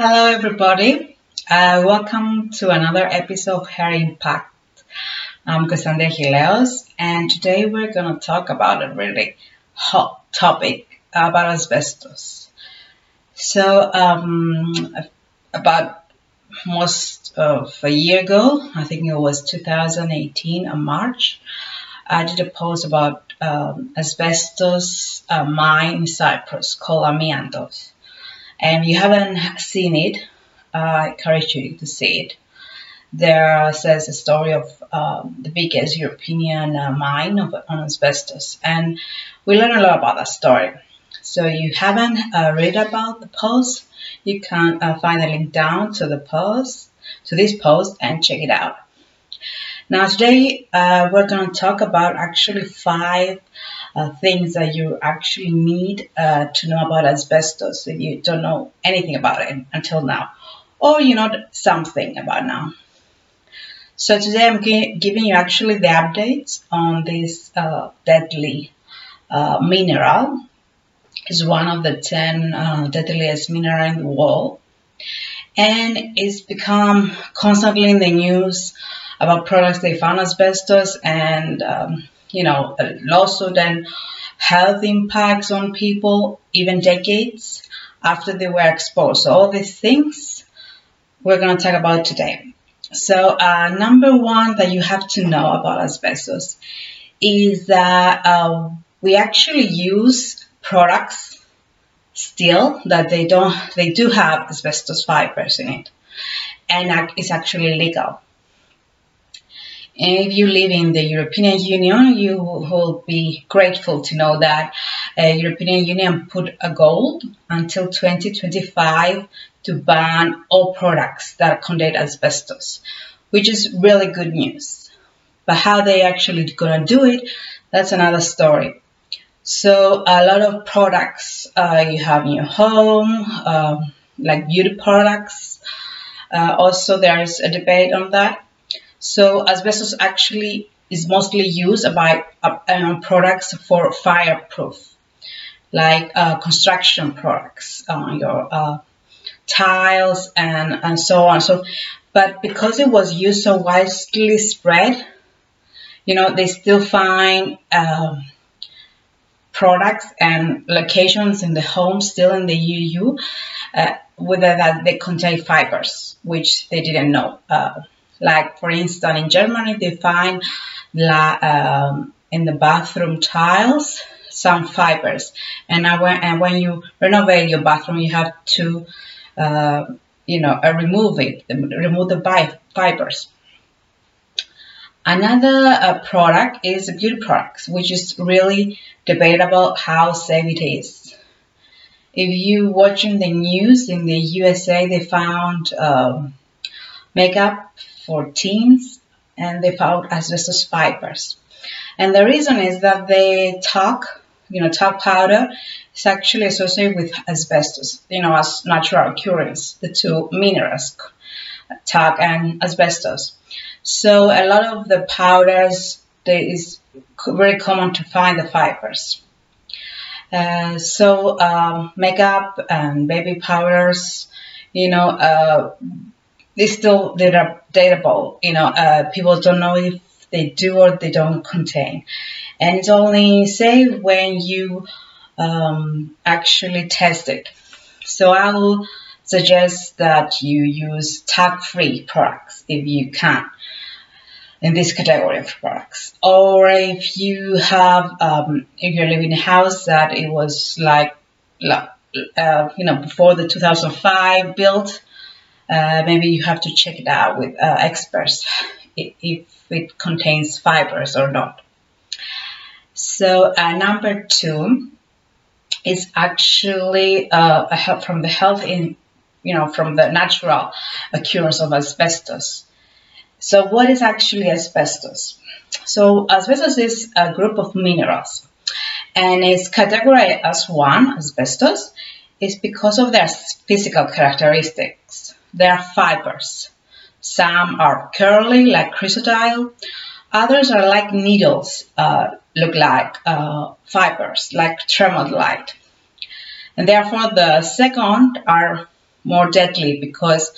Hello, everybody. Uh, welcome to another episode of Hair Impact. I'm Cassandra Gileos, and today we're going to talk about a really hot topic about asbestos. So, um, about most of a year ago, I think it was 2018, in March, I did a post about um, asbestos uh, mine in Cyprus called Amiantos. And you haven't seen it, I encourage you to see it. There says a story of um, the biggest European uh, mine of asbestos, and we learn a lot about that story. So you haven't uh, read about the post, you can uh, find a link down to the post, to this post, and check it out. Now today uh, we're going to talk about actually five uh, things that you actually need uh, to know about asbestos if you don't know anything about it until now, or you know something about now. So today I'm giving you actually the updates on this uh, deadly uh, mineral. It's one of the 10 uh, deadliest mineral in the world. And it's become constantly in the news about products they found asbestos and um, you know, a lawsuit and health impacts on people even decades after they were exposed. So all these things we're going to talk about today. So uh, number one that you have to know about asbestos is that uh, we actually use products still that they don't they do have asbestos fibers in it and it's actually legal if you live in the European Union, you will be grateful to know that uh, European Union put a goal until 2025 to ban all products that contain asbestos, which is really good news. But how they actually gonna do it, that's another story. So a lot of products uh, you have in your home, uh, like beauty products. Uh, also, there is a debate on that so asbestos actually is mostly used by uh, products for fireproof, like uh, construction products, uh, your uh, tiles and, and so on. So, but because it was used so widely spread, you know, they still find um, products and locations in the home still in the EU, uh, whether that they contain fibers, which they didn't know. Uh, like for instance, in Germany, they find la, um, in the bathroom tiles some fibers, and, when, and when you renovate your bathroom, you have to, uh, you know, uh, remove it, remove the fibers. Another uh, product is beauty products, which is really debatable how safe it is. If you watching the news in the USA, they found um, makeup for teens and they found asbestos fibers. And the reason is that the talc, you know, talc powder is actually associated with asbestos, you know, as natural occurrence, the two minerals, talc and asbestos. So a lot of the powders, there is very common to find the fibers. Uh, so um, makeup and baby powders, you know, uh, they still they're datable. You know, uh, people don't know if they do or they don't contain, and it's only safe when you um, actually test it. So I will suggest that you use talc-free products if you can in this category of products. Or if you have, um, if you're living in a house that it was like, uh, you know, before the 2005 built, uh, maybe you have to check it out with uh, experts if it contains fibers or not. So uh, number two is actually uh, a help from the health in, you know, from the natural occurrence of asbestos. So what is actually asbestos? So asbestos is a group of minerals and it's categorized as one, asbestos, is because of their physical characteristics. They are fibers. Some are curly like chrysotile. Others are like needles, uh, look like uh, fibers, like tremolite. And therefore the second are more deadly because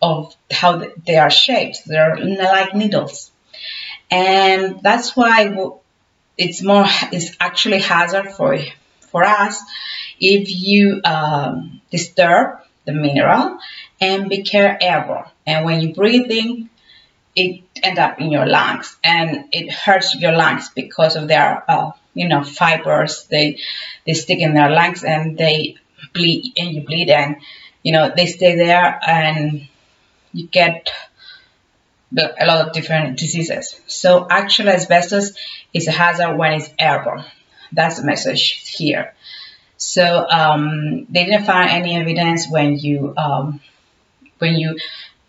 of how they are shaped. They're like needles. And that's why it's more, it's actually hazard for, for us if you um, disturb the mineral and become airborne. And when you breathe in, it end up in your lungs and it hurts your lungs because of their, uh, you know, fibers. They, they stick in their lungs and they bleed and you bleed and, you know, they stay there and you get a lot of different diseases. So actually asbestos is a hazard when it's airborne. That's the message here. So um, they didn't find any evidence when you um, when you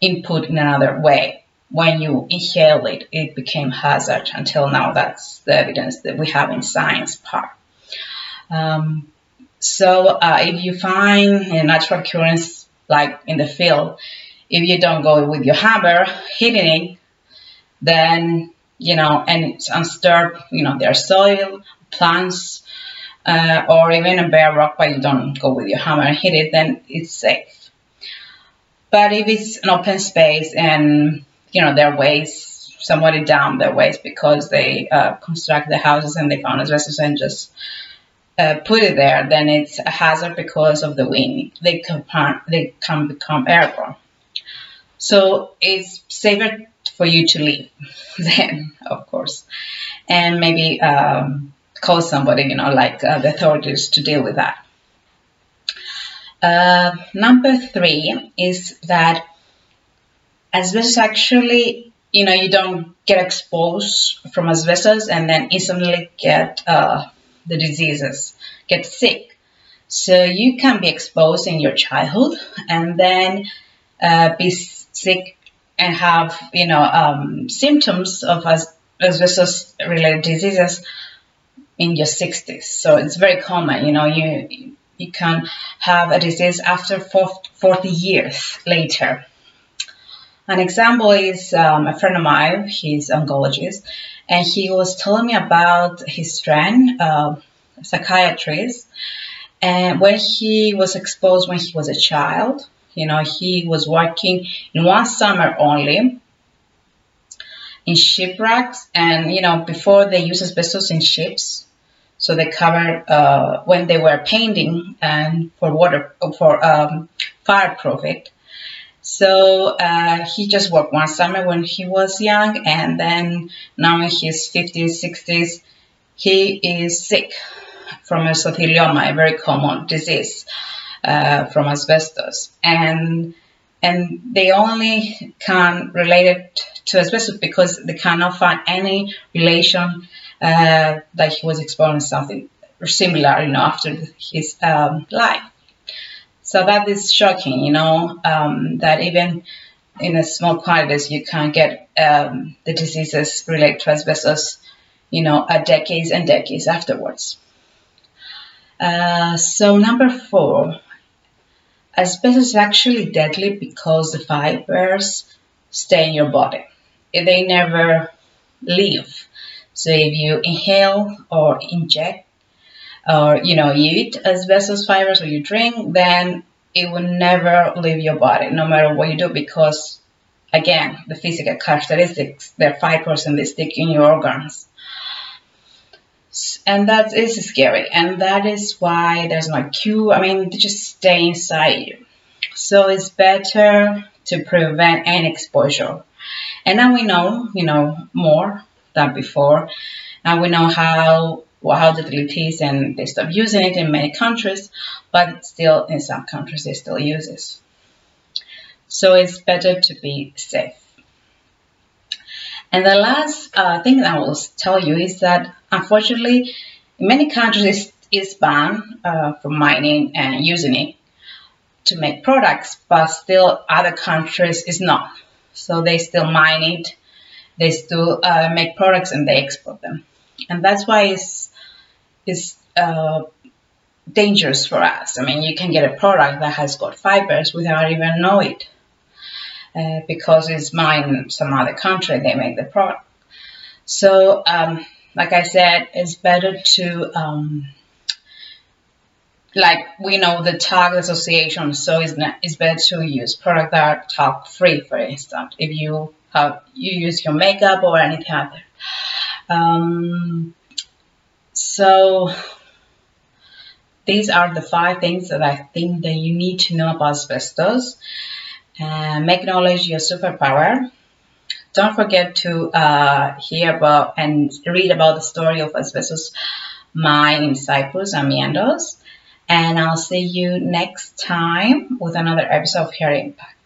input in another way. When you inhale it, it became hazard. Until now, that's the evidence that we have in science part. Um, so uh, if you find a natural occurrence like in the field, if you don't go with your hammer hitting it, then you know, and it's undisturbed, you know, there's soil, plants, uh, or even a bare rock, but you don't go with your hammer and hit it, then it's safe. But if it's an open space and you know there are ways, somebody down their ways because they uh, construct the houses and they found asbestos and just uh, put it there, then it's a hazard because of the wind. They can, they can become airborne. So it's safer for you to leave then, of course, and maybe um, call somebody, you know, like uh, the authorities to deal with that. Uh, number three is that asbestos actually, you know, you don't get exposed from asbestos and then instantly get uh, the diseases, get sick. So you can be exposed in your childhood and then uh, be sick and have, you know, um, symptoms of as- asbestos-related diseases in your 60s. So it's very common, you know, you you can have a disease after 40 years later. An example is um, a friend of mine, he's an oncologist, and he was telling me about his friend, uh, psychiatrist, and when he was exposed when he was a child, you know, he was working in one summer only in shipwrecks, and you know, before they use asbestos in ships, so they covered uh, when they were painting and for water for um, fireproof it. So uh, he just worked one summer when he was young, and then now in his 50s, 60s, he is sick from mesothelioma, a very common disease uh, from asbestos, and and they only can relate it to asbestos because they cannot find any relation uh, that he was experiencing something similar, you know, after his um, life. So that is shocking, you know, um, that even in a small quantities you can get um, the diseases related to asbestos, you know, decades and decades afterwards. Uh, so number four, asbestos is actually deadly because the fibers stay in your body. They never leave. So if you inhale or inject or you know eat asbestos fibers or you drink, then it will never leave your body, no matter what you do, because again, the physical characteristics, they're fibers and they stick in your organs. And that is scary, and that is why there's no cure. I mean, they just stay inside you. So it's better to prevent any exposure. And now we know, you know, more than before. Now we know how how deadly it is and they stop using it in many countries, but still in some countries they still use it. So it's better to be safe. And the last uh, thing I will tell you is that unfortunately, in many countries it's banned uh, from mining and using it to make products, but still other countries is not. So they still mine it they still uh, make products and they export them. And that's why it's, it's uh, dangerous for us. I mean, you can get a product that has got fibers without even know it. Uh, because it's mined in some other country, they make the product. So, um, like I said, it's better to um, like we know the talc association, so it's, it's better to use products that are talc free, for instance, if you have you use your makeup or anything other. Um, so these are the five things that I think that you need to know about asbestos. Uh, make knowledge your superpower. Don't forget to uh, hear about and read about the story of asbestos mine in Cyprus and Amiantos. And I'll see you next time with another episode of Hair Impact.